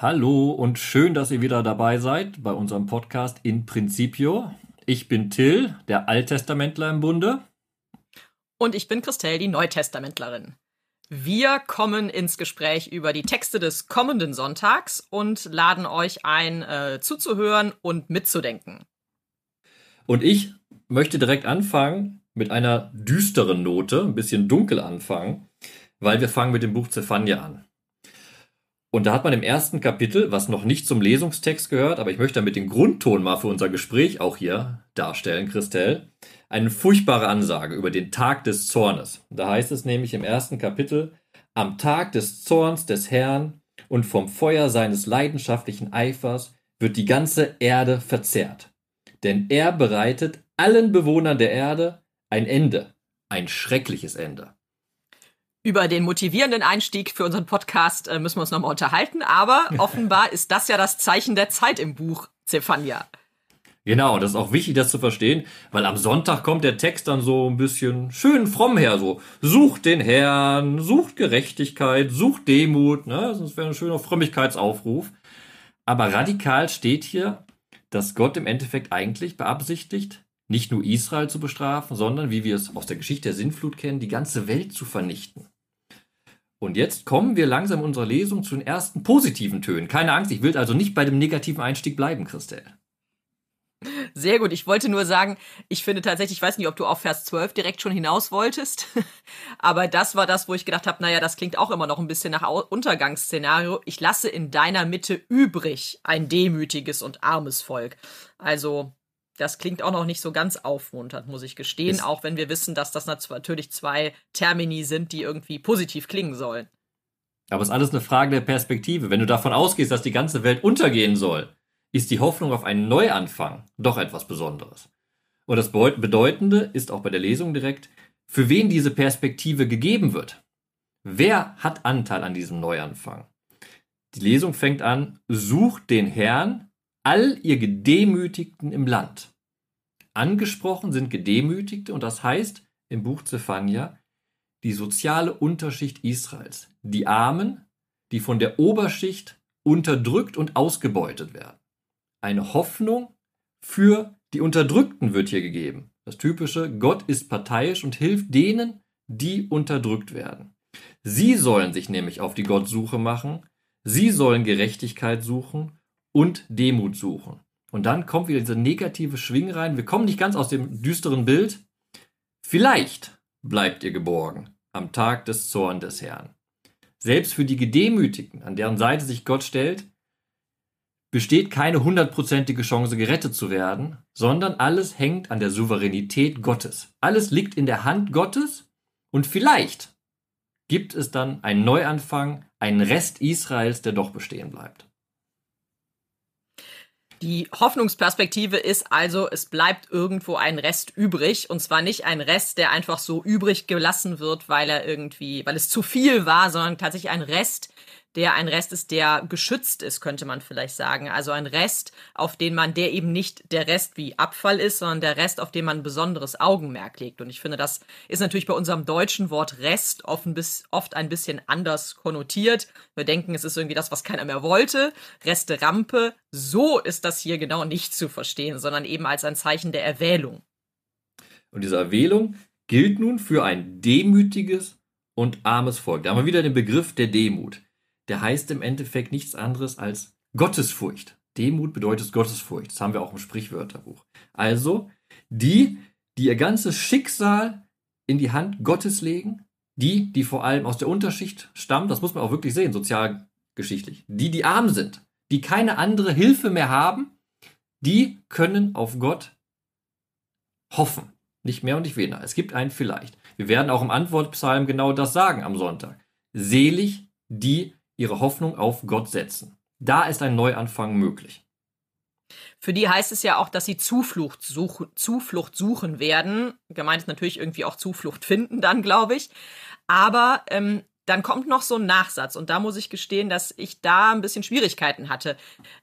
Hallo und schön, dass ihr wieder dabei seid bei unserem Podcast In Principio. Ich bin Till, der Alttestamentler im Bunde. Und ich bin Christelle, die Neutestamentlerin. Wir kommen ins Gespräch über die Texte des kommenden Sonntags und laden euch ein, äh, zuzuhören und mitzudenken. Und ich möchte direkt anfangen mit einer düsteren Note, ein bisschen dunkel anfangen, weil wir fangen mit dem Buch Zephania an. Und da hat man im ersten Kapitel, was noch nicht zum Lesungstext gehört, aber ich möchte damit den Grundton mal für unser Gespräch auch hier darstellen, Christelle, eine furchtbare Ansage über den Tag des Zornes. Da heißt es nämlich im ersten Kapitel, am Tag des Zorns des Herrn und vom Feuer seines leidenschaftlichen Eifers wird die ganze Erde verzehrt. Denn er bereitet allen Bewohnern der Erde ein Ende, ein schreckliches Ende. Über den motivierenden Einstieg für unseren Podcast äh, müssen wir uns nochmal unterhalten, aber offenbar ist das ja das Zeichen der Zeit im Buch Zephania. Genau, das ist auch wichtig, das zu verstehen, weil am Sonntag kommt der Text dann so ein bisschen schön fromm her, so sucht den Herrn, sucht Gerechtigkeit, sucht Demut, ne? Das wäre ein schöner Frömmigkeitsaufruf. Aber radikal steht hier, dass Gott im Endeffekt eigentlich beabsichtigt, nicht nur Israel zu bestrafen, sondern, wie wir es aus der Geschichte der Sinnflut kennen, die ganze Welt zu vernichten. Und jetzt kommen wir langsam in unserer Lesung zu den ersten positiven Tönen. Keine Angst, ich will also nicht bei dem negativen Einstieg bleiben, Christelle. Sehr gut. Ich wollte nur sagen, ich finde tatsächlich, ich weiß nicht, ob du auf Vers 12 direkt schon hinaus wolltest, aber das war das, wo ich gedacht habe, naja, das klingt auch immer noch ein bisschen nach Untergangsszenario. Ich lasse in deiner Mitte übrig ein demütiges und armes Volk. Also das klingt auch noch nicht so ganz aufmunternd, muss ich gestehen, ist auch wenn wir wissen, dass das natürlich zwei Termini sind, die irgendwie positiv klingen sollen. Aber es ist alles eine Frage der Perspektive. Wenn du davon ausgehst, dass die ganze Welt untergehen soll, ist die Hoffnung auf einen Neuanfang doch etwas Besonderes. Und das Bedeutende ist auch bei der Lesung direkt, für wen diese Perspektive gegeben wird. Wer hat Anteil an diesem Neuanfang? Die Lesung fängt an, sucht den Herrn, all ihr Gedemütigten im Land. Angesprochen sind Gedemütigte und das heißt im Buch Zephania die soziale Unterschicht Israels, die Armen, die von der Oberschicht unterdrückt und ausgebeutet werden. Eine Hoffnung für die Unterdrückten wird hier gegeben. Das typische, Gott ist parteiisch und hilft denen, die unterdrückt werden. Sie sollen sich nämlich auf die Gottsuche machen, sie sollen Gerechtigkeit suchen und Demut suchen. Und dann kommt wieder diese negative Schwing rein. Wir kommen nicht ganz aus dem düsteren Bild. Vielleicht bleibt ihr geborgen am Tag des Zorns des Herrn. Selbst für die Gedemütigten, an deren Seite sich Gott stellt, besteht keine hundertprozentige Chance, gerettet zu werden, sondern alles hängt an der Souveränität Gottes. Alles liegt in der Hand Gottes und vielleicht gibt es dann einen Neuanfang, einen Rest Israels, der doch bestehen bleibt. Die Hoffnungsperspektive ist also, es bleibt irgendwo ein Rest übrig. Und zwar nicht ein Rest, der einfach so übrig gelassen wird, weil er irgendwie, weil es zu viel war, sondern tatsächlich ein Rest, der ein Rest ist, der geschützt ist, könnte man vielleicht sagen. Also ein Rest, auf den man, der eben nicht der Rest wie Abfall ist, sondern der Rest, auf den man ein besonderes Augenmerk legt. Und ich finde, das ist natürlich bei unserem deutschen Wort Rest oft ein bisschen anders konnotiert. Wir denken, es ist irgendwie das, was keiner mehr wollte. Reste Rampe. So ist das hier genau nicht zu verstehen, sondern eben als ein Zeichen der Erwählung. Und diese Erwählung gilt nun für ein demütiges und armes Volk. Da haben wir wieder den Begriff der Demut der heißt im Endeffekt nichts anderes als Gottesfurcht. Demut bedeutet Gottesfurcht. Das haben wir auch im Sprichwörterbuch. Also die, die ihr ganzes Schicksal in die Hand Gottes legen, die, die vor allem aus der Unterschicht stammen, das muss man auch wirklich sehen, sozialgeschichtlich, die, die arm sind, die keine andere Hilfe mehr haben, die können auf Gott hoffen. Nicht mehr und nicht weniger. Es gibt ein Vielleicht. Wir werden auch im Antwortpsalm genau das sagen am Sonntag. Selig die ihre Hoffnung auf Gott setzen. Da ist ein Neuanfang möglich. Für die heißt es ja auch, dass sie Zuflucht, such, Zuflucht suchen werden. Gemeint ist natürlich irgendwie auch Zuflucht finden dann, glaube ich. Aber ähm, dann kommt noch so ein Nachsatz und da muss ich gestehen, dass ich da ein bisschen Schwierigkeiten hatte.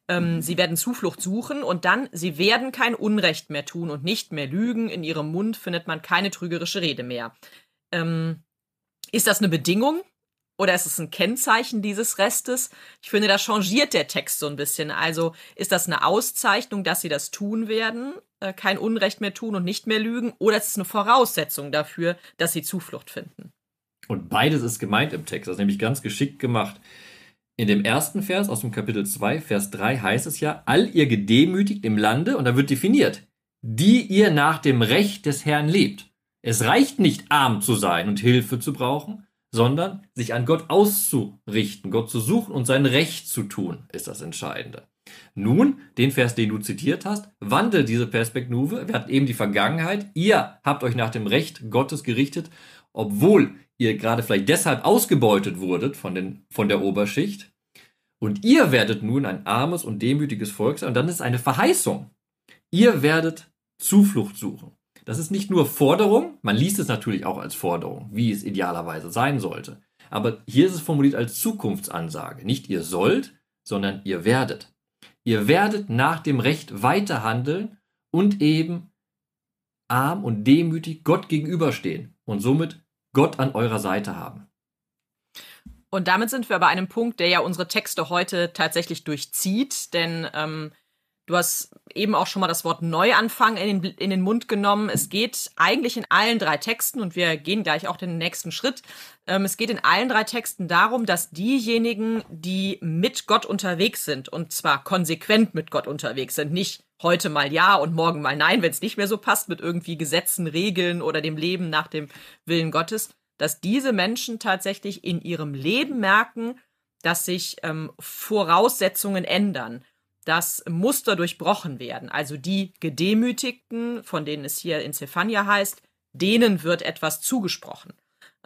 Ähm, sie werden Zuflucht suchen und dann, sie werden kein Unrecht mehr tun und nicht mehr lügen. In ihrem Mund findet man keine trügerische Rede mehr. Ähm, ist das eine Bedingung? Oder ist es ein Kennzeichen dieses Restes? Ich finde, da changiert der Text so ein bisschen. Also ist das eine Auszeichnung, dass sie das tun werden, äh, kein Unrecht mehr tun und nicht mehr lügen, oder ist es eine Voraussetzung dafür, dass sie Zuflucht finden? Und beides ist gemeint im Text, das ist nämlich ganz geschickt gemacht. In dem ersten Vers aus dem Kapitel 2, Vers 3 heißt es ja, all ihr gedemütigt im Lande, und da wird definiert, die ihr nach dem Recht des Herrn lebt. Es reicht nicht, arm zu sein und Hilfe zu brauchen, sondern sich an Gott auszurichten, Gott zu suchen und sein Recht zu tun, ist das Entscheidende. Nun, den Vers, den du zitiert hast, wandelt diese Perspektive. Wir hatten eben die Vergangenheit. Ihr habt euch nach dem Recht Gottes gerichtet, obwohl ihr gerade vielleicht deshalb ausgebeutet wurdet von, den, von der Oberschicht. Und ihr werdet nun ein armes und demütiges Volk sein. Und dann ist eine Verheißung. Ihr werdet Zuflucht suchen. Das ist nicht nur Forderung, man liest es natürlich auch als Forderung, wie es idealerweise sein sollte. Aber hier ist es formuliert als Zukunftsansage. Nicht ihr sollt, sondern ihr werdet. Ihr werdet nach dem Recht weiterhandeln und eben arm und demütig Gott gegenüberstehen und somit Gott an eurer Seite haben. Und damit sind wir bei einem Punkt, der ja unsere Texte heute tatsächlich durchzieht, denn ähm, Du hast eben auch schon mal das Wort Neuanfang in den, in den Mund genommen. Es geht eigentlich in allen drei Texten und wir gehen gleich auch den nächsten Schritt. Ähm, es geht in allen drei Texten darum, dass diejenigen, die mit Gott unterwegs sind und zwar konsequent mit Gott unterwegs sind, nicht heute mal ja und morgen mal nein, wenn es nicht mehr so passt mit irgendwie Gesetzen, Regeln oder dem Leben nach dem Willen Gottes, dass diese Menschen tatsächlich in ihrem Leben merken, dass sich ähm, Voraussetzungen ändern dass Muster durchbrochen werden. Also die Gedemütigten, von denen es hier in Zephania heißt, denen wird etwas zugesprochen.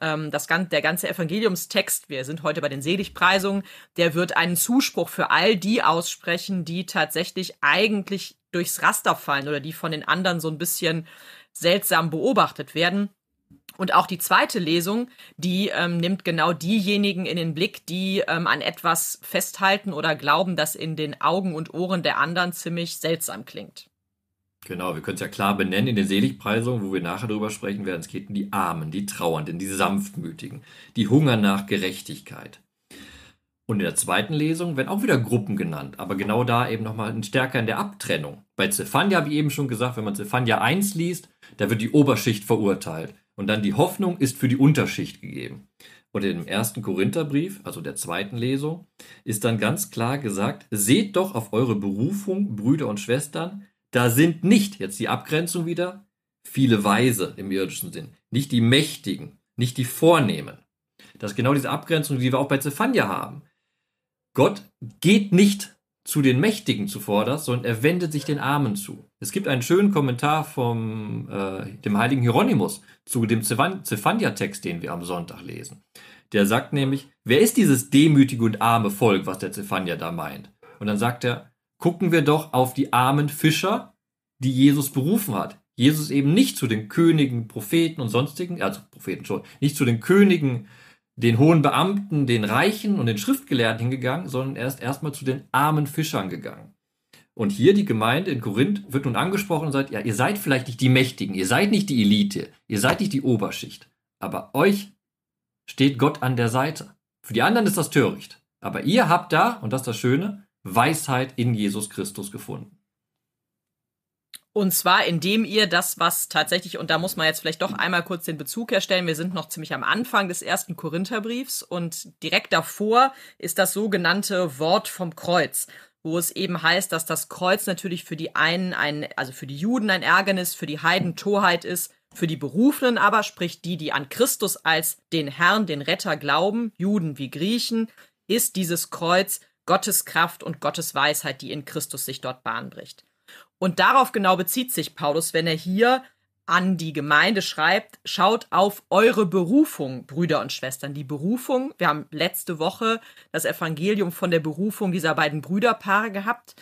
Ähm, das, der ganze Evangeliumstext, wir sind heute bei den Seligpreisungen, der wird einen Zuspruch für all die aussprechen, die tatsächlich eigentlich durchs Raster fallen oder die von den anderen so ein bisschen seltsam beobachtet werden. Und auch die zweite Lesung, die ähm, nimmt genau diejenigen in den Blick, die ähm, an etwas festhalten oder glauben, das in den Augen und Ohren der anderen ziemlich seltsam klingt. Genau, wir können es ja klar benennen in den Seligpreisungen, wo wir nachher darüber sprechen werden. Es geht um die Armen, die Trauernden, die Sanftmütigen, die Hunger nach Gerechtigkeit. Und in der zweiten Lesung werden auch wieder Gruppen genannt, aber genau da eben nochmal stärker in der Abtrennung. Bei Zephania, wie eben schon gesagt, wenn man Zephania 1 liest, da wird die Oberschicht verurteilt. Und dann die Hoffnung ist für die Unterschicht gegeben. Und im ersten Korintherbrief, also der zweiten Lesung, ist dann ganz klar gesagt, seht doch auf eure Berufung, Brüder und Schwestern, da sind nicht, jetzt die Abgrenzung wieder, viele Weise im irdischen Sinn, nicht die Mächtigen, nicht die Vornehmen. Das ist genau diese Abgrenzung, die wir auch bei Zephania haben. Gott geht nicht zu den Mächtigen zuvorderst, sondern er wendet sich den Armen zu. Es gibt einen schönen Kommentar vom äh, dem heiligen Hieronymus zu dem Zephania-Text, den wir am Sonntag lesen. Der sagt nämlich, wer ist dieses demütige und arme Volk, was der Zephania da meint? Und dann sagt er, gucken wir doch auf die armen Fischer, die Jesus berufen hat. Jesus eben nicht zu den Königen, Propheten und sonstigen, also Propheten schon, nicht zu den Königen, den hohen Beamten, den Reichen und den Schriftgelehrten hingegangen, sondern er ist erstmal zu den armen Fischern gegangen. Und hier die Gemeinde in Korinth wird nun angesprochen und sagt, ja, ihr seid vielleicht nicht die Mächtigen, ihr seid nicht die Elite, ihr seid nicht die Oberschicht, aber euch steht Gott an der Seite. Für die anderen ist das töricht, aber ihr habt da, und das ist das Schöne, Weisheit in Jesus Christus gefunden. Und zwar, indem ihr das, was tatsächlich, und da muss man jetzt vielleicht doch einmal kurz den Bezug herstellen, wir sind noch ziemlich am Anfang des ersten Korintherbriefs und direkt davor ist das sogenannte Wort vom Kreuz, wo es eben heißt, dass das Kreuz natürlich für die einen ein, also für die Juden ein Ärgernis, für die Heiden Torheit ist, für die Berufenen aber, sprich die, die an Christus als den Herrn, den Retter glauben, Juden wie Griechen, ist dieses Kreuz Gottes Kraft und Gottes Weisheit, die in Christus sich dort Bahn bricht. Und darauf genau bezieht sich Paulus, wenn er hier an die Gemeinde schreibt, schaut auf eure Berufung, Brüder und Schwestern. Die Berufung, wir haben letzte Woche das Evangelium von der Berufung dieser beiden Brüderpaare gehabt.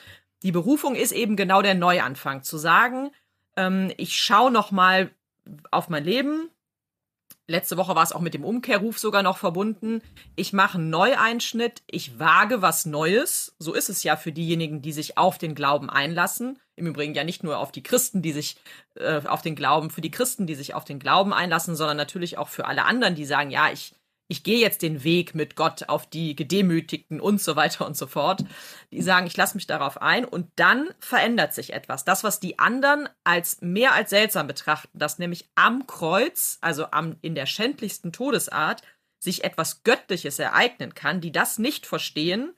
Die Berufung ist eben genau der Neuanfang, zu sagen, ähm, ich schaue nochmal auf mein Leben, Letzte Woche war es auch mit dem Umkehrruf sogar noch verbunden. Ich mache einen Neueinschnitt, ich wage was Neues. So ist es ja für diejenigen, die sich auf den Glauben einlassen. Im Übrigen ja nicht nur auf die Christen, die sich äh, auf den Glauben, für die Christen, die sich auf den Glauben einlassen, sondern natürlich auch für alle anderen, die sagen, ja, ich, ich gehe jetzt den Weg mit Gott auf die Gedemütigten und so weiter und so fort. Die sagen, ich lasse mich darauf ein und dann verändert sich etwas. Das, was die anderen als mehr als seltsam betrachten, dass nämlich am Kreuz, also am, in der schändlichsten Todesart, sich etwas Göttliches ereignen kann, die das nicht verstehen,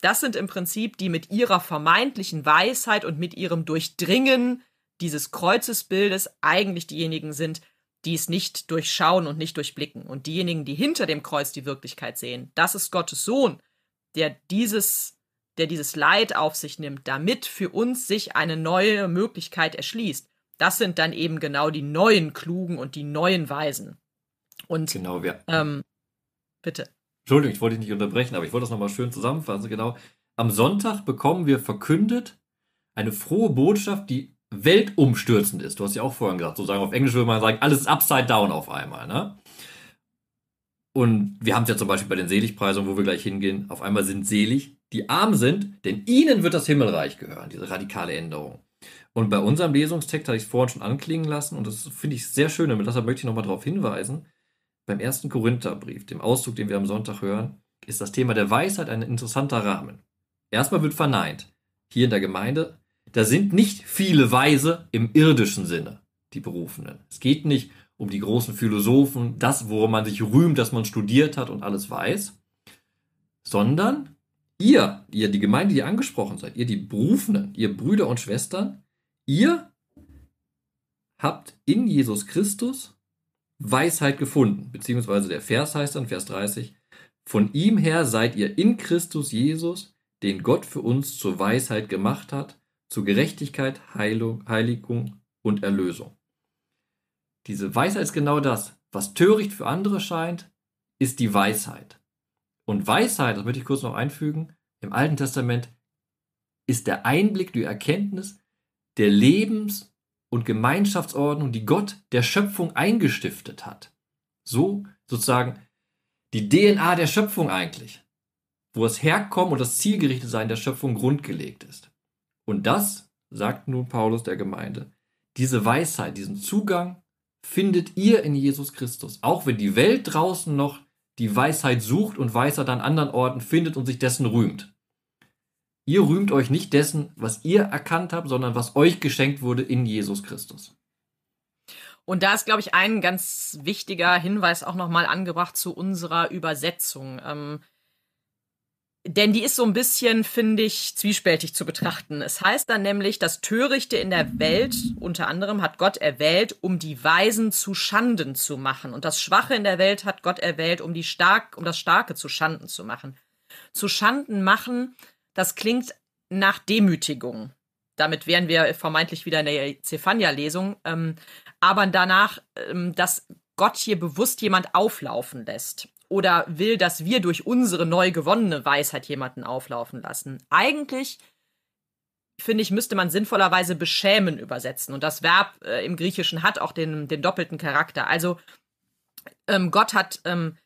das sind im Prinzip die mit ihrer vermeintlichen Weisheit und mit ihrem Durchdringen dieses Kreuzesbildes eigentlich diejenigen sind, die es nicht durchschauen und nicht durchblicken. Und diejenigen, die hinter dem Kreuz die Wirklichkeit sehen, das ist Gottes Sohn, der dieses, der dieses Leid auf sich nimmt, damit für uns sich eine neue Möglichkeit erschließt. Das sind dann eben genau die neuen Klugen und die neuen Weisen. Und genau, ja. Ähm, bitte. Entschuldigung, ich wollte dich nicht unterbrechen, aber ich wollte das nochmal schön zusammenfassen. Genau. Am Sonntag bekommen wir verkündet eine frohe Botschaft, die weltumstürzend ist. Du hast ja auch vorhin gesagt, sozusagen auf Englisch würde man sagen, alles ist upside down auf einmal. Ne? Und wir haben es ja zum Beispiel bei den Seligpreisungen, wo wir gleich hingehen, auf einmal sind selig, die arm sind, denn ihnen wird das Himmelreich gehören, diese radikale Änderung. Und bei unserem Lesungstext hatte ich es vorhin schon anklingen lassen und das finde ich sehr schön, damit deshalb möchte ich nochmal darauf hinweisen. Beim ersten Korintherbrief, dem Auszug, den wir am Sonntag hören, ist das Thema der Weisheit ein interessanter Rahmen. Erstmal wird verneint, hier in der Gemeinde da sind nicht viele Weise im irdischen Sinne, die Berufenen. Es geht nicht um die großen Philosophen, das, worum man sich rühmt, dass man studiert hat und alles weiß, sondern ihr, ihr, die Gemeinde, die angesprochen seid, ihr, die Berufenen, ihr Brüder und Schwestern, ihr habt in Jesus Christus Weisheit gefunden, beziehungsweise der Vers heißt dann, Vers 30, von ihm her seid ihr in Christus Jesus, den Gott für uns zur Weisheit gemacht hat, zu Gerechtigkeit, Heilung, Heiligung und Erlösung. Diese Weisheit ist genau das. Was töricht für andere scheint, ist die Weisheit. Und Weisheit, das möchte ich kurz noch einfügen, im Alten Testament ist der Einblick, die Erkenntnis der Lebens- und Gemeinschaftsordnung, die Gott der Schöpfung eingestiftet hat. So sozusagen die DNA der Schöpfung eigentlich, wo das Herkommen und das Zielgerichtetsein der Schöpfung grundgelegt ist. Und das, sagt nun Paulus der Gemeinde, diese Weisheit, diesen Zugang findet ihr in Jesus Christus. Auch wenn die Welt draußen noch die Weisheit sucht und Weisheit an anderen Orten findet und sich dessen rühmt. Ihr rühmt euch nicht dessen, was ihr erkannt habt, sondern was euch geschenkt wurde in Jesus Christus. Und da ist, glaube ich, ein ganz wichtiger Hinweis auch nochmal angebracht zu unserer Übersetzung. Ähm, denn die ist so ein bisschen, finde ich, zwiespältig zu betrachten. Es heißt dann nämlich, das Törichte in der Welt, unter anderem, hat Gott erwählt, um die Weisen zu Schanden zu machen. Und das Schwache in der Welt hat Gott erwählt, um, die Stark, um das Starke zu Schanden zu machen. Zu Schanden machen, das klingt nach Demütigung. Damit wären wir vermeintlich wieder in der Zephania-Lesung. Ähm, aber danach, ähm, dass Gott hier bewusst jemand auflaufen lässt oder will, dass wir durch unsere neu gewonnene Weisheit jemanden auflaufen lassen. Eigentlich finde ich, müsste man sinnvollerweise beschämen übersetzen. Und das Verb äh, im Griechischen hat auch den, den doppelten Charakter. Also ähm, Gott hat ähm,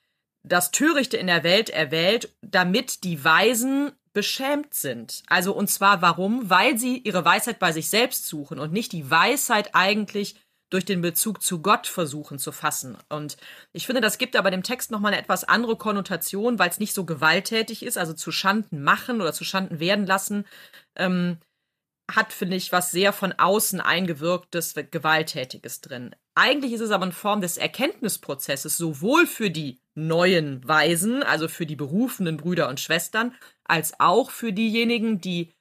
das Törichte in der Welt erwählt, damit die Weisen beschämt sind. Also und zwar warum? Weil sie ihre Weisheit bei sich selbst suchen und nicht die Weisheit eigentlich durch den Bezug zu Gott versuchen zu fassen. Und ich finde, das gibt aber dem Text nochmal eine etwas andere Konnotation, weil es nicht so gewalttätig ist, also zu Schanden machen oder zu Schanden werden lassen, ähm, hat, finde ich, was sehr von außen eingewirktes, gewalttätiges drin. Eigentlich ist es aber in Form des Erkenntnisprozesses sowohl für die neuen Weisen, also für die berufenen Brüder und Schwestern, als auch für diejenigen, die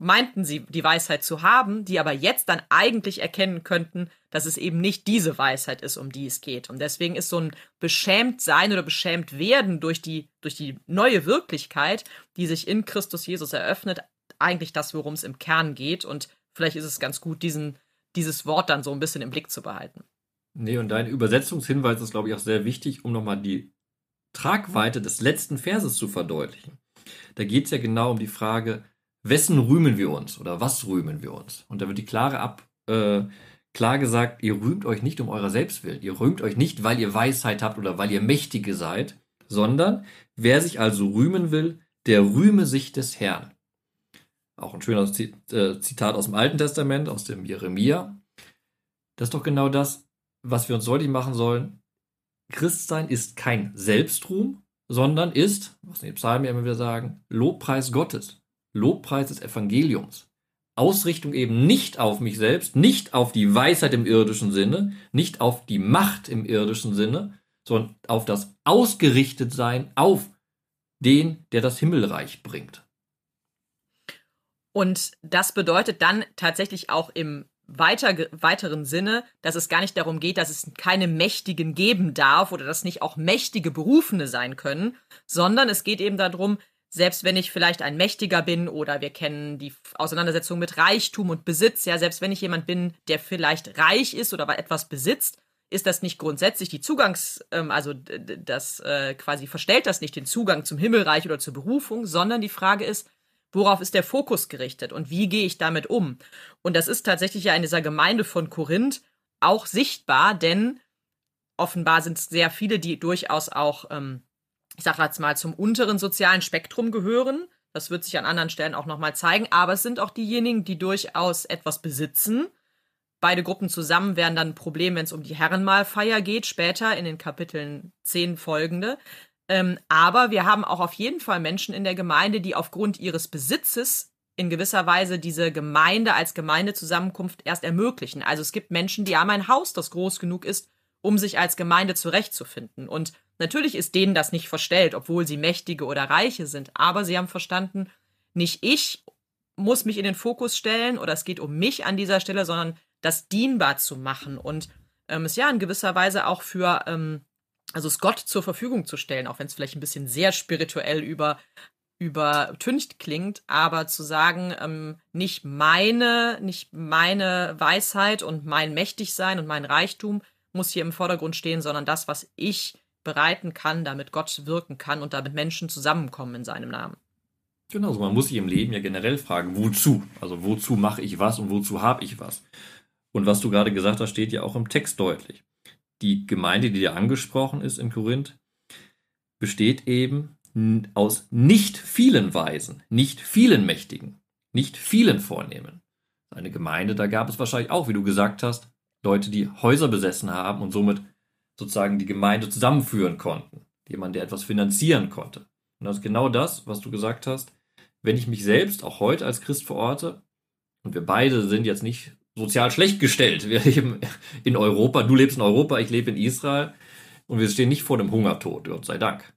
meinten sie die Weisheit zu haben, die aber jetzt dann eigentlich erkennen könnten, dass es eben nicht diese Weisheit ist, um die es geht. Und deswegen ist so ein beschämt sein oder beschämt werden durch die, durch die neue Wirklichkeit, die sich in Christus Jesus eröffnet, eigentlich das, worum es im Kern geht. Und vielleicht ist es ganz gut, diesen, dieses Wort dann so ein bisschen im Blick zu behalten. Nee, und dein Übersetzungshinweis ist, glaube ich, auch sehr wichtig, um nochmal die Tragweite des letzten Verses zu verdeutlichen. Da geht es ja genau um die Frage, wessen rühmen wir uns oder was rühmen wir uns? Und da wird die klare ab, äh, klar gesagt, ihr rühmt euch nicht um eurer Selbstwillen. Ihr rühmt euch nicht, weil ihr Weisheit habt oder weil ihr Mächtige seid, sondern wer sich also rühmen will, der rühme sich des Herrn. Auch ein schönes äh, Zitat aus dem Alten Testament, aus dem Jeremia. Das ist doch genau das, was wir uns deutlich machen sollen. Christsein ist kein Selbstruhm, sondern ist, was die Psalmen ja immer wieder sagen, Lobpreis Gottes, Lobpreis des Evangeliums. Ausrichtung eben nicht auf mich selbst, nicht auf die Weisheit im irdischen Sinne, nicht auf die Macht im irdischen Sinne, sondern auf das Ausgerichtetsein auf den, der das Himmelreich bringt. Und das bedeutet dann tatsächlich auch im weiter, weiteren Sinne, dass es gar nicht darum geht, dass es keine Mächtigen geben darf oder dass nicht auch mächtige Berufene sein können, sondern es geht eben darum, selbst wenn ich vielleicht ein Mächtiger bin oder wir kennen die Auseinandersetzung mit Reichtum und Besitz, ja, selbst wenn ich jemand bin, der vielleicht reich ist oder etwas besitzt, ist das nicht grundsätzlich die Zugangs, ähm, also das äh, quasi verstellt das nicht den Zugang zum Himmelreich oder zur Berufung, sondern die Frage ist, worauf ist der Fokus gerichtet und wie gehe ich damit um? Und das ist tatsächlich ja in dieser Gemeinde von Korinth auch sichtbar, denn offenbar sind es sehr viele, die durchaus auch, ähm, ich sage jetzt mal, zum unteren sozialen Spektrum gehören. Das wird sich an anderen Stellen auch nochmal zeigen. Aber es sind auch diejenigen, die durchaus etwas besitzen. Beide Gruppen zusammen wären dann ein Problem, wenn es um die Herrenmahlfeier geht, später in den Kapiteln 10 folgende. Ähm, aber wir haben auch auf jeden Fall Menschen in der Gemeinde, die aufgrund ihres Besitzes in gewisser Weise diese Gemeinde als Gemeindezusammenkunft erst ermöglichen. Also es gibt Menschen, die haben ein Haus, das groß genug ist, um sich als Gemeinde zurechtzufinden. Und natürlich ist denen das nicht verstellt, obwohl sie Mächtige oder Reiche sind. Aber sie haben verstanden, nicht ich muss mich in den Fokus stellen oder es geht um mich an dieser Stelle, sondern das dienbar zu machen und ähm, es ja in gewisser Weise auch für ähm, also es Gott zur Verfügung zu stellen, auch wenn es vielleicht ein bisschen sehr spirituell über übertüncht klingt, aber zu sagen, ähm, nicht meine, nicht meine Weisheit und mein Mächtigsein und mein Reichtum muss hier im Vordergrund stehen, sondern das, was ich bereiten kann, damit Gott wirken kann und damit Menschen zusammenkommen in seinem Namen. Genau, also man muss sich im Leben ja generell fragen, wozu? Also wozu mache ich was und wozu habe ich was? Und was du gerade gesagt hast, steht ja auch im Text deutlich die Gemeinde, die dir angesprochen ist in Korinth, besteht eben aus nicht vielen Weisen, nicht vielen Mächtigen, nicht vielen Vornehmen. Eine Gemeinde, da gab es wahrscheinlich auch, wie du gesagt hast, Leute, die Häuser besessen haben und somit sozusagen die Gemeinde zusammenführen konnten. Jemand, der etwas finanzieren konnte. Und das ist genau das, was du gesagt hast. Wenn ich mich selbst auch heute als Christ verorte, und wir beide sind jetzt nicht sozial schlecht gestellt. Wir leben in Europa, du lebst in Europa, ich lebe in Israel und wir stehen nicht vor dem Hungertod, Gott sei Dank.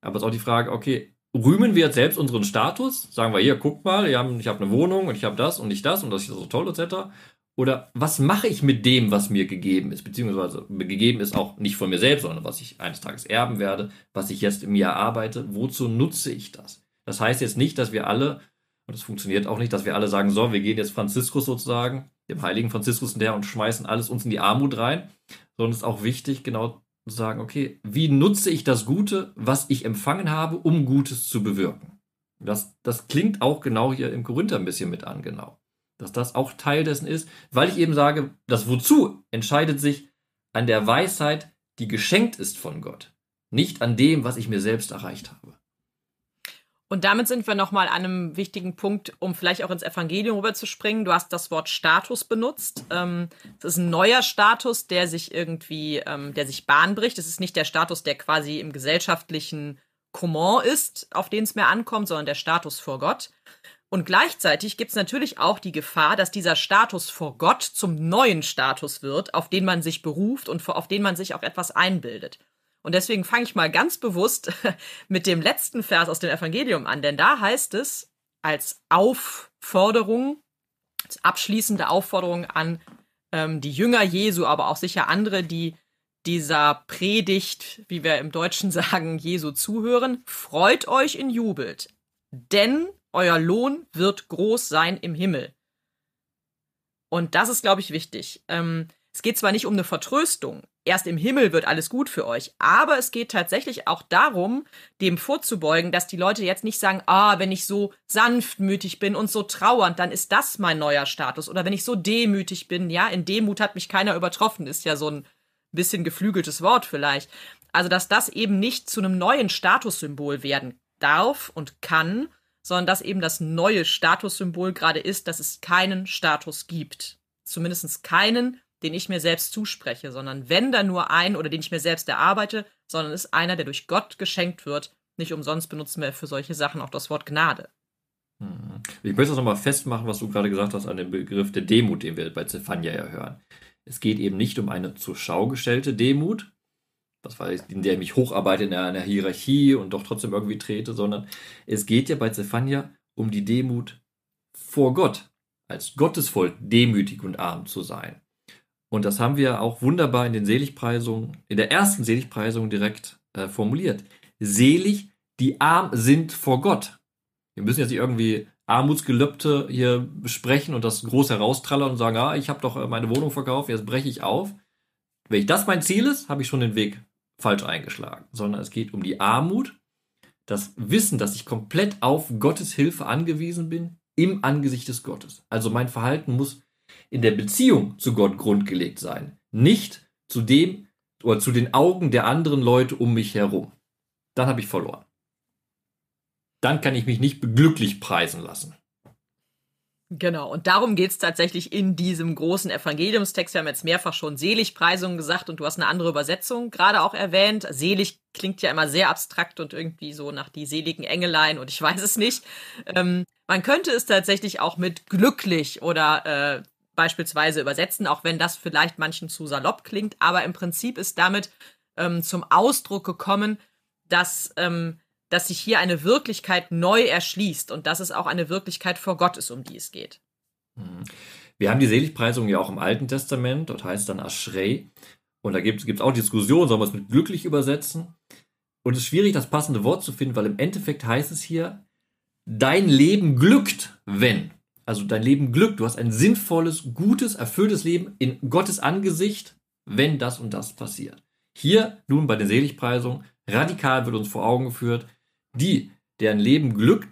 Aber es ist auch die Frage, okay, rühmen wir jetzt selbst unseren Status? Sagen wir hier, guck mal, ich habe hab eine Wohnung und ich habe das und nicht das und das ist so toll, etc. Oder was mache ich mit dem, was mir gegeben ist? Beziehungsweise gegeben ist auch nicht von mir selbst, sondern was ich eines Tages erben werde, was ich jetzt im Jahr arbeite. Wozu nutze ich das? Das heißt jetzt nicht, dass wir alle, und das funktioniert auch nicht, dass wir alle sagen, so, wir gehen jetzt Franziskus sozusagen dem heiligen Franziskus der und schmeißen alles uns in die Armut rein, sondern es ist auch wichtig, genau zu sagen, okay, wie nutze ich das Gute, was ich empfangen habe, um Gutes zu bewirken? Das, das klingt auch genau hier im Korinther ein bisschen mit an, genau. Dass das auch Teil dessen ist, weil ich eben sage, das Wozu entscheidet sich an der Weisheit, die geschenkt ist von Gott, nicht an dem, was ich mir selbst erreicht habe. Und damit sind wir nochmal an einem wichtigen Punkt, um vielleicht auch ins Evangelium rüberzuspringen. Du hast das Wort Status benutzt. Ähm, es ist ein neuer Status, der sich irgendwie, ähm, der sich Bahn bricht. Es ist nicht der Status, der quasi im gesellschaftlichen Comment ist, auf den es mehr ankommt, sondern der Status vor Gott. Und gleichzeitig gibt es natürlich auch die Gefahr, dass dieser Status vor Gott zum neuen Status wird, auf den man sich beruft und auf den man sich auch etwas einbildet. Und deswegen fange ich mal ganz bewusst mit dem letzten Vers aus dem Evangelium an, denn da heißt es als Aufforderung, als abschließende Aufforderung an ähm, die Jünger Jesu, aber auch sicher andere, die dieser Predigt, wie wir im Deutschen sagen, Jesu zuhören, freut euch in jubelt, denn euer Lohn wird groß sein im Himmel. Und das ist, glaube ich, wichtig. Ähm, es geht zwar nicht um eine Vertröstung, erst im Himmel wird alles gut für euch, aber es geht tatsächlich auch darum, dem vorzubeugen, dass die Leute jetzt nicht sagen, ah, wenn ich so sanftmütig bin und so trauernd, dann ist das mein neuer Status. Oder wenn ich so demütig bin, ja, in Demut hat mich keiner übertroffen, ist ja so ein bisschen geflügeltes Wort vielleicht. Also, dass das eben nicht zu einem neuen Statussymbol werden darf und kann, sondern dass eben das neue Statussymbol gerade ist, dass es keinen Status gibt. Zumindest keinen, den ich mir selbst zuspreche, sondern wenn dann nur ein oder den ich mir selbst erarbeite, sondern ist einer, der durch Gott geschenkt wird. Nicht umsonst benutzen wir für solche Sachen auch das Wort Gnade. Mhm. Ich möchte das nochmal festmachen, was du gerade gesagt hast an dem Begriff der Demut, den wir bei Zephania ja hören. Es geht eben nicht um eine zur Schau gestellte Demut, was weiß in der ich mich hocharbeite in einer Hierarchie und doch trotzdem irgendwie trete, sondern es geht ja bei Zephania um die Demut vor Gott, als Gottesvolk demütig und arm zu sein. Und das haben wir auch wunderbar in den Seligpreisungen, in der ersten Seligpreisung direkt äh, formuliert. Selig, die arm sind vor Gott. Wir müssen jetzt nicht irgendwie Armutsgelübde hier besprechen und das groß heraustrallern und sagen, ah, ich habe doch äh, meine Wohnung verkauft, jetzt breche ich auf. Wenn ich das mein Ziel ist, habe ich schon den Weg falsch eingeschlagen. Sondern es geht um die Armut, das Wissen, dass ich komplett auf Gottes Hilfe angewiesen bin, im Angesicht des Gottes. Also mein Verhalten muss in der Beziehung zu Gott grundgelegt sein, nicht zu dem oder zu den Augen der anderen Leute um mich herum. Dann habe ich verloren. Dann kann ich mich nicht glücklich preisen lassen. Genau, und darum geht es tatsächlich in diesem großen Evangeliumstext. Wir haben jetzt mehrfach schon Seligpreisungen gesagt und du hast eine andere Übersetzung gerade auch erwähnt. Selig klingt ja immer sehr abstrakt und irgendwie so nach die seligen Engelein und ich weiß es nicht. Ähm, man könnte es tatsächlich auch mit glücklich oder äh, beispielsweise übersetzen, auch wenn das vielleicht manchen zu salopp klingt. Aber im Prinzip ist damit ähm, zum Ausdruck gekommen, dass, ähm, dass sich hier eine Wirklichkeit neu erschließt und dass es auch eine Wirklichkeit vor Gott ist, um die es geht. Mhm. Wir haben die Seligpreisung ja auch im Alten Testament, dort heißt es dann Ashrei. Und da gibt es auch Diskussionen, soll man es mit glücklich übersetzen? Und es ist schwierig, das passende Wort zu finden, weil im Endeffekt heißt es hier, dein Leben glückt, wenn. Also dein Leben glückt. Du hast ein sinnvolles, gutes, erfülltes Leben in Gottes Angesicht, wenn das und das passiert. Hier nun bei der Seligpreisung radikal wird uns vor Augen geführt, die, deren Leben glückt,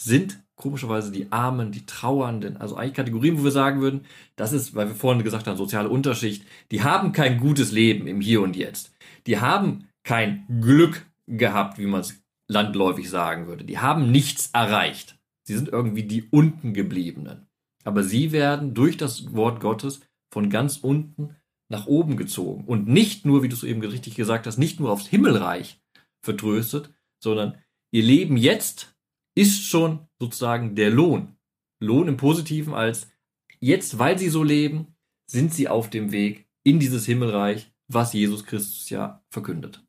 sind komischerweise die Armen, die Trauernden, also eigentlich Kategorien, wo wir sagen würden, das ist, weil wir vorhin gesagt haben, soziale Unterschicht, die haben kein gutes Leben im Hier und Jetzt. Die haben kein Glück gehabt, wie man es landläufig sagen würde. Die haben nichts erreicht. Sie sind irgendwie die unten gebliebenen. Aber sie werden durch das Wort Gottes von ganz unten nach oben gezogen. Und nicht nur, wie du es eben richtig gesagt hast, nicht nur aufs Himmelreich vertröstet, sondern ihr Leben jetzt ist schon sozusagen der Lohn. Lohn im Positiven als jetzt, weil sie so leben, sind sie auf dem Weg in dieses Himmelreich, was Jesus Christus ja verkündet.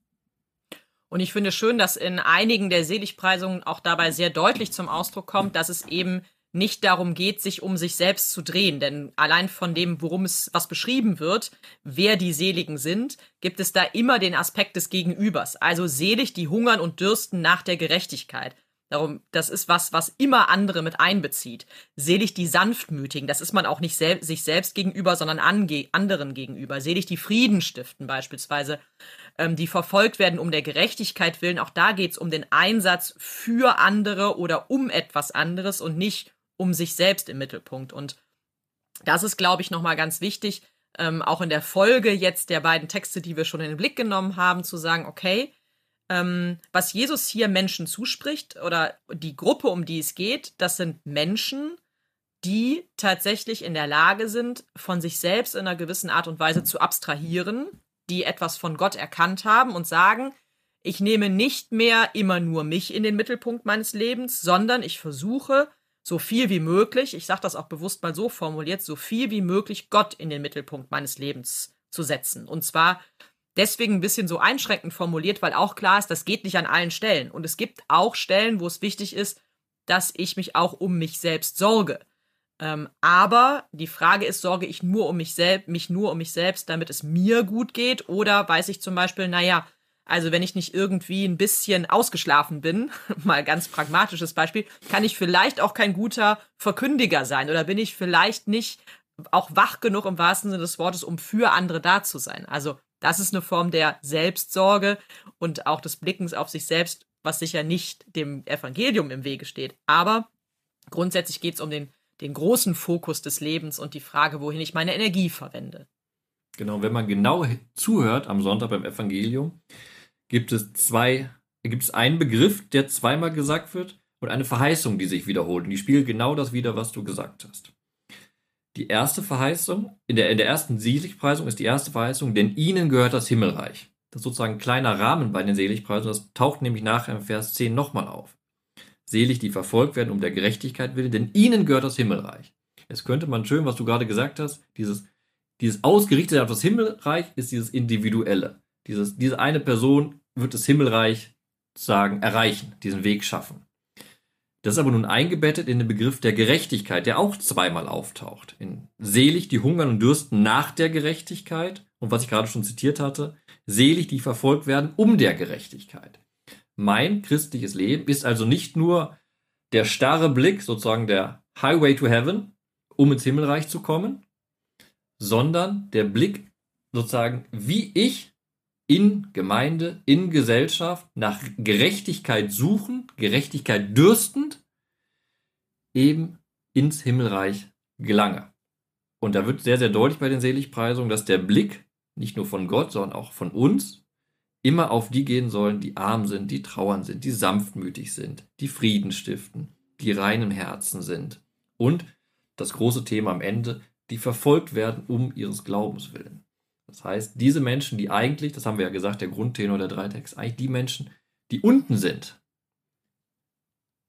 Und ich finde schön, dass in einigen der Seligpreisungen auch dabei sehr deutlich zum Ausdruck kommt, dass es eben nicht darum geht, sich um sich selbst zu drehen. Denn allein von dem, worum es was beschrieben wird, wer die Seligen sind, gibt es da immer den Aspekt des Gegenübers. Also selig, die hungern und dürsten nach der Gerechtigkeit. Darum, das ist was, was immer andere mit einbezieht. Selig die Sanftmütigen, das ist man auch nicht sel sich selbst gegenüber, sondern anderen gegenüber. Selig die Frieden stiften beispielsweise, ähm, die verfolgt werden um der Gerechtigkeit willen. Auch da geht es um den Einsatz für andere oder um etwas anderes und nicht um sich selbst im Mittelpunkt. Und das ist, glaube ich, nochmal ganz wichtig, ähm, auch in der Folge jetzt der beiden Texte, die wir schon in den Blick genommen haben, zu sagen, okay, ähm, was Jesus hier Menschen zuspricht oder die Gruppe, um die es geht, das sind Menschen, die tatsächlich in der Lage sind, von sich selbst in einer gewissen Art und Weise zu abstrahieren, die etwas von Gott erkannt haben und sagen, ich nehme nicht mehr immer nur mich in den Mittelpunkt meines Lebens, sondern ich versuche, so viel wie möglich, ich sage das auch bewusst mal so formuliert, so viel wie möglich Gott in den Mittelpunkt meines Lebens zu setzen. Und zwar deswegen ein bisschen so einschränkend formuliert, weil auch klar ist, das geht nicht an allen Stellen. Und es gibt auch Stellen, wo es wichtig ist, dass ich mich auch um mich selbst sorge. Ähm, aber die Frage ist, sorge ich nur um mich selbst, mich nur um mich selbst, damit es mir gut geht? Oder weiß ich zum Beispiel, naja, also wenn ich nicht irgendwie ein bisschen ausgeschlafen bin, mal ganz pragmatisches Beispiel, kann ich vielleicht auch kein guter Verkündiger sein oder bin ich vielleicht nicht auch wach genug im wahrsten Sinne des Wortes, um für andere da zu sein. Also das ist eine Form der Selbstsorge und auch des Blickens auf sich selbst, was sicher nicht dem Evangelium im Wege steht. Aber grundsätzlich geht es um den, den großen Fokus des Lebens und die Frage, wohin ich meine Energie verwende. Genau, wenn man genau zuhört am Sonntag beim Evangelium, gibt es zwei, gibt es einen Begriff, der zweimal gesagt wird und eine Verheißung, die sich wiederholt. Und die spiegelt genau das wieder, was du gesagt hast. Die erste Verheißung, in der, in der ersten Seligpreisung ist die erste Verheißung, denn ihnen gehört das Himmelreich. Das ist sozusagen ein kleiner Rahmen bei den Seligpreisungen, das taucht nämlich nachher im Vers 10 nochmal auf. Selig, die verfolgt werden um der Gerechtigkeit willen, denn ihnen gehört das Himmelreich. Jetzt könnte man schön, was du gerade gesagt hast, dieses, dieses Ausgerichtete auf das Himmelreich ist dieses Individuelle. Dieses, diese eine Person wird das Himmelreich sagen, erreichen, diesen Weg schaffen. Das ist aber nun eingebettet in den Begriff der Gerechtigkeit, der auch zweimal auftaucht. In selig, die hungern und dürsten nach der Gerechtigkeit und was ich gerade schon zitiert hatte, selig, die verfolgt werden um der Gerechtigkeit. Mein christliches Leben ist also nicht nur der starre Blick, sozusagen der Highway to Heaven, um ins Himmelreich zu kommen, sondern der Blick sozusagen, wie ich in Gemeinde, in Gesellschaft nach Gerechtigkeit suchen, Gerechtigkeit dürstend, eben ins Himmelreich gelange. Und da wird sehr, sehr deutlich bei den Seligpreisungen, dass der Blick nicht nur von Gott, sondern auch von uns immer auf die gehen sollen, die arm sind, die trauern sind, die sanftmütig sind, die Frieden stiften, die reinen Herzen sind. Und das große Thema am Ende, die verfolgt werden um ihres Glaubens willen. Das heißt, diese Menschen, die eigentlich, das haben wir ja gesagt, der Grundtenor der drei Texte, eigentlich die Menschen, die unten sind,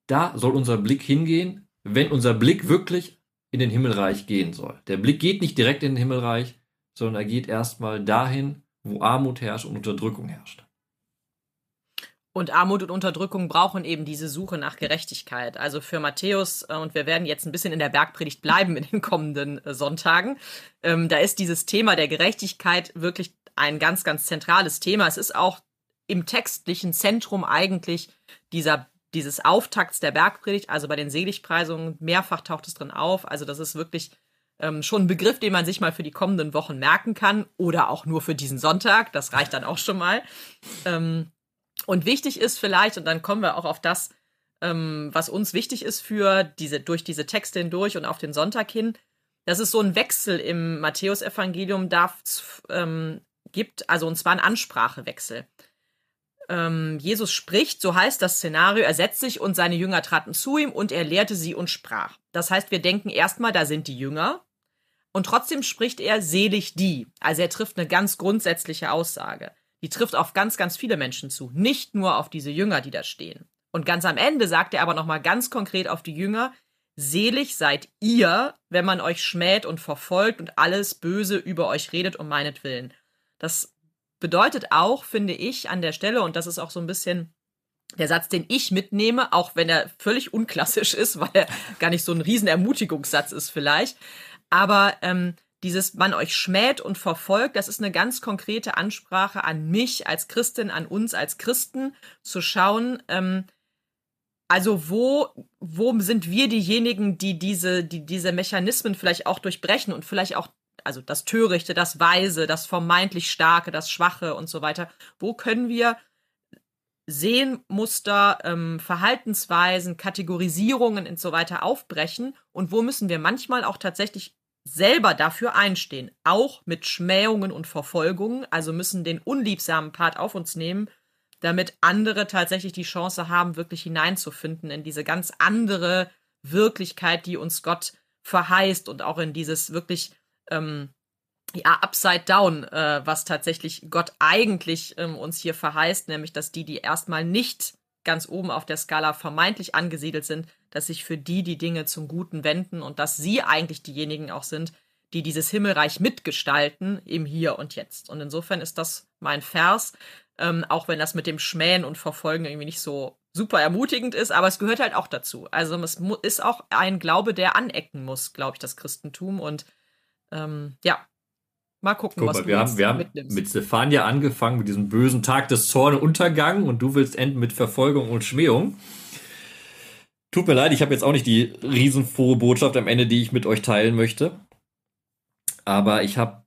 da soll unser Blick hingehen, wenn unser Blick wirklich in den Himmelreich gehen soll. Der Blick geht nicht direkt in den Himmelreich, sondern er geht erstmal dahin, wo Armut herrscht und Unterdrückung herrscht. Und Armut und Unterdrückung brauchen eben diese Suche nach Gerechtigkeit. Also für Matthäus, äh, und wir werden jetzt ein bisschen in der Bergpredigt bleiben in den kommenden äh, Sonntagen, ähm, da ist dieses Thema der Gerechtigkeit wirklich ein ganz, ganz zentrales Thema. Es ist auch im textlichen Zentrum eigentlich dieser, dieses Auftakts der Bergpredigt, also bei den Seligpreisungen, mehrfach taucht es drin auf. Also das ist wirklich ähm, schon ein Begriff, den man sich mal für die kommenden Wochen merken kann oder auch nur für diesen Sonntag. Das reicht dann auch schon mal. Ähm, und wichtig ist vielleicht, und dann kommen wir auch auf das, ähm, was uns wichtig ist für diese, durch diese Texte hindurch und auf den Sonntag hin, dass es so einen Wechsel im Matthäusevangelium ähm, gibt, also und zwar einen Ansprachewechsel. Ähm, Jesus spricht, so heißt das Szenario, er setzt sich und seine Jünger traten zu ihm und er lehrte sie und sprach. Das heißt, wir denken erstmal, da sind die Jünger, und trotzdem spricht er selig die. Also er trifft eine ganz grundsätzliche Aussage die trifft auf ganz, ganz viele Menschen zu, nicht nur auf diese Jünger, die da stehen. Und ganz am Ende sagt er aber nochmal ganz konkret auf die Jünger, selig seid ihr, wenn man euch schmäht und verfolgt und alles Böse über euch redet um meinetwillen. Das bedeutet auch, finde ich, an der Stelle, und das ist auch so ein bisschen der Satz, den ich mitnehme, auch wenn er völlig unklassisch ist, weil er gar nicht so ein Riesenermutigungssatz ist vielleicht, aber ähm, dieses man euch schmäht und verfolgt, das ist eine ganz konkrete Ansprache an mich als Christin, an uns als Christen, zu schauen, ähm, also wo, wo sind wir diejenigen, die diese, die diese Mechanismen vielleicht auch durchbrechen und vielleicht auch, also das Törichte, das Weise, das vermeintlich Starke, das Schwache und so weiter, wo können wir Sehenmuster, ähm, Verhaltensweisen, Kategorisierungen und so weiter aufbrechen? Und wo müssen wir manchmal auch tatsächlich selber dafür einstehen, auch mit Schmähungen und Verfolgungen, also müssen den unliebsamen Part auf uns nehmen, damit andere tatsächlich die Chance haben, wirklich hineinzufinden in diese ganz andere Wirklichkeit, die uns Gott verheißt und auch in dieses wirklich ähm, ja, upside down, äh, was tatsächlich Gott eigentlich ähm, uns hier verheißt, nämlich dass die, die erstmal nicht ganz oben auf der Skala vermeintlich angesiedelt sind, dass sich für die die Dinge zum Guten wenden und dass sie eigentlich diejenigen auch sind, die dieses Himmelreich mitgestalten im Hier und Jetzt. Und insofern ist das mein Vers, ähm, auch wenn das mit dem Schmähen und Verfolgen irgendwie nicht so super ermutigend ist, aber es gehört halt auch dazu. Also es ist auch ein Glaube, der anecken muss, glaube ich, das Christentum. Und ähm, ja, Mal gucken, Guck was mal, wir haben, wir haben mit Stefania angefangen mit diesem bösen Tag des Zorn und Untergang und du willst enden mit Verfolgung und Schmähung. Tut mir leid, ich habe jetzt auch nicht die riesenfrohe Botschaft am Ende, die ich mit euch teilen möchte. Aber ich habe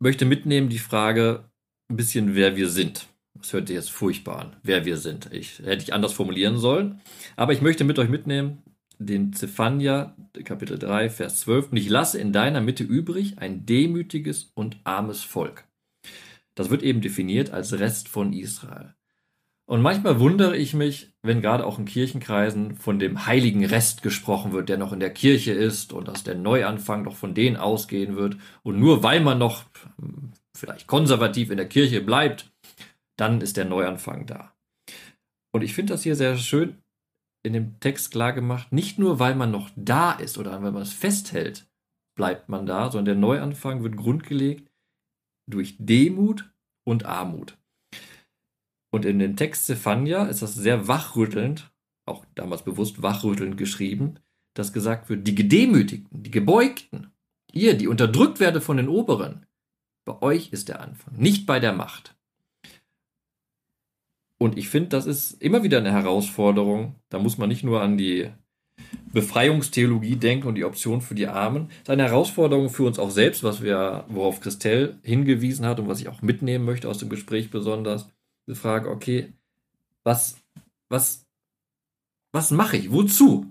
möchte mitnehmen die Frage ein bisschen, wer wir sind. Das hört sich jetzt furchtbar an, wer wir sind. Ich hätte ich anders formulieren sollen. Aber ich möchte mit euch mitnehmen, den Zephania, Kapitel 3, Vers 12, und ich lasse in deiner Mitte übrig ein demütiges und armes Volk. Das wird eben definiert als Rest von Israel. Und manchmal wundere ich mich, wenn gerade auch in Kirchenkreisen von dem heiligen Rest gesprochen wird, der noch in der Kirche ist und dass der Neuanfang doch von denen ausgehen wird. Und nur weil man noch hm, vielleicht konservativ in der Kirche bleibt, dann ist der Neuanfang da. Und ich finde das hier sehr schön in dem Text klar gemacht, nicht nur weil man noch da ist oder weil man es festhält, bleibt man da, sondern der Neuanfang wird grundgelegt durch Demut und Armut. Und in dem Text Zephania ist das sehr wachrüttelnd, auch damals bewusst wachrüttelnd geschrieben, dass gesagt wird, die Gedemütigten, die Gebeugten, ihr, die unterdrückt werdet von den Oberen, bei euch ist der Anfang, nicht bei der Macht. Und ich finde, das ist immer wieder eine Herausforderung. Da muss man nicht nur an die Befreiungstheologie denken und die Option für die Armen. Das ist eine Herausforderung für uns auch selbst, was wir, worauf Christelle hingewiesen hat und was ich auch mitnehmen möchte aus dem Gespräch besonders. Die Frage, okay, was, was, was mache ich? Wozu?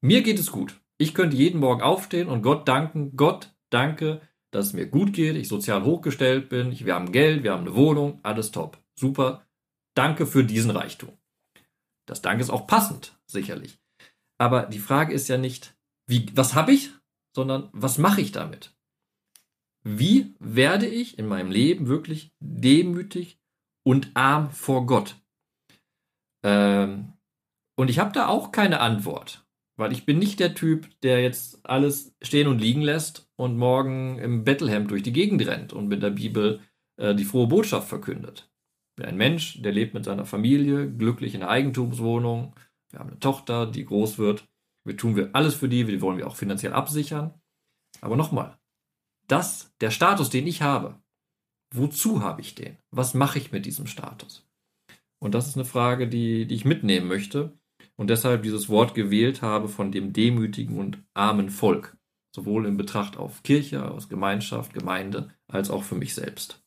Mir geht es gut. Ich könnte jeden Morgen aufstehen und Gott danken. Gott, danke, dass es mir gut geht, ich sozial hochgestellt bin, wir haben Geld, wir haben eine Wohnung, alles top. Super. Danke für diesen Reichtum. Das Dank ist auch passend, sicherlich. Aber die Frage ist ja nicht, wie, was habe ich, sondern was mache ich damit? Wie werde ich in meinem Leben wirklich demütig und arm vor Gott? Ähm, und ich habe da auch keine Antwort, weil ich bin nicht der Typ, der jetzt alles stehen und liegen lässt und morgen im Bettelhemd durch die Gegend rennt und mit der Bibel äh, die frohe Botschaft verkündet ein Mensch, der lebt mit seiner Familie, glücklich in der Eigentumswohnung. Wir haben eine Tochter, die groß wird. Wir tun wir alles für die, wir wollen wir auch finanziell absichern. Aber nochmal, das, der Status, den ich habe, wozu habe ich den? Was mache ich mit diesem Status? Und das ist eine Frage, die, die ich mitnehmen möchte und deshalb dieses Wort gewählt habe von dem demütigen und armen Volk. Sowohl in Betracht auf Kirche, aus Gemeinschaft, Gemeinde, als auch für mich selbst.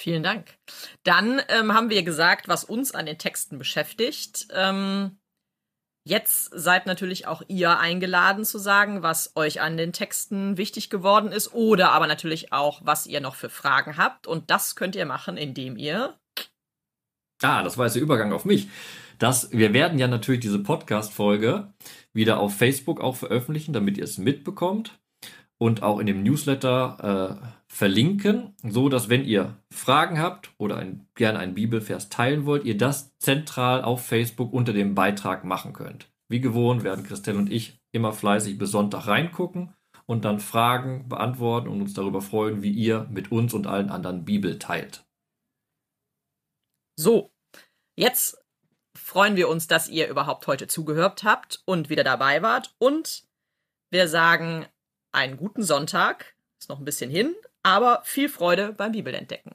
Vielen Dank. Dann ähm, haben wir gesagt, was uns an den Texten beschäftigt. Ähm, jetzt seid natürlich auch ihr eingeladen zu sagen, was euch an den Texten wichtig geworden ist oder aber natürlich auch, was ihr noch für Fragen habt. Und das könnt ihr machen, indem ihr. Ah, das war jetzt der Übergang auf mich. Das, wir werden ja natürlich diese Podcast-Folge wieder auf Facebook auch veröffentlichen, damit ihr es mitbekommt und auch in dem Newsletter äh, verlinken, so dass wenn ihr Fragen habt oder ein, gerne einen Bibelvers teilen wollt, ihr das zentral auf Facebook unter dem Beitrag machen könnt. Wie gewohnt werden Christelle und ich immer fleißig bis Sonntag reingucken und dann Fragen beantworten und uns darüber freuen, wie ihr mit uns und allen anderen Bibel teilt. So, jetzt freuen wir uns, dass ihr überhaupt heute zugehört habt und wieder dabei wart und wir sagen einen guten Sonntag. Ist noch ein bisschen hin, aber viel Freude beim Bibelentdecken.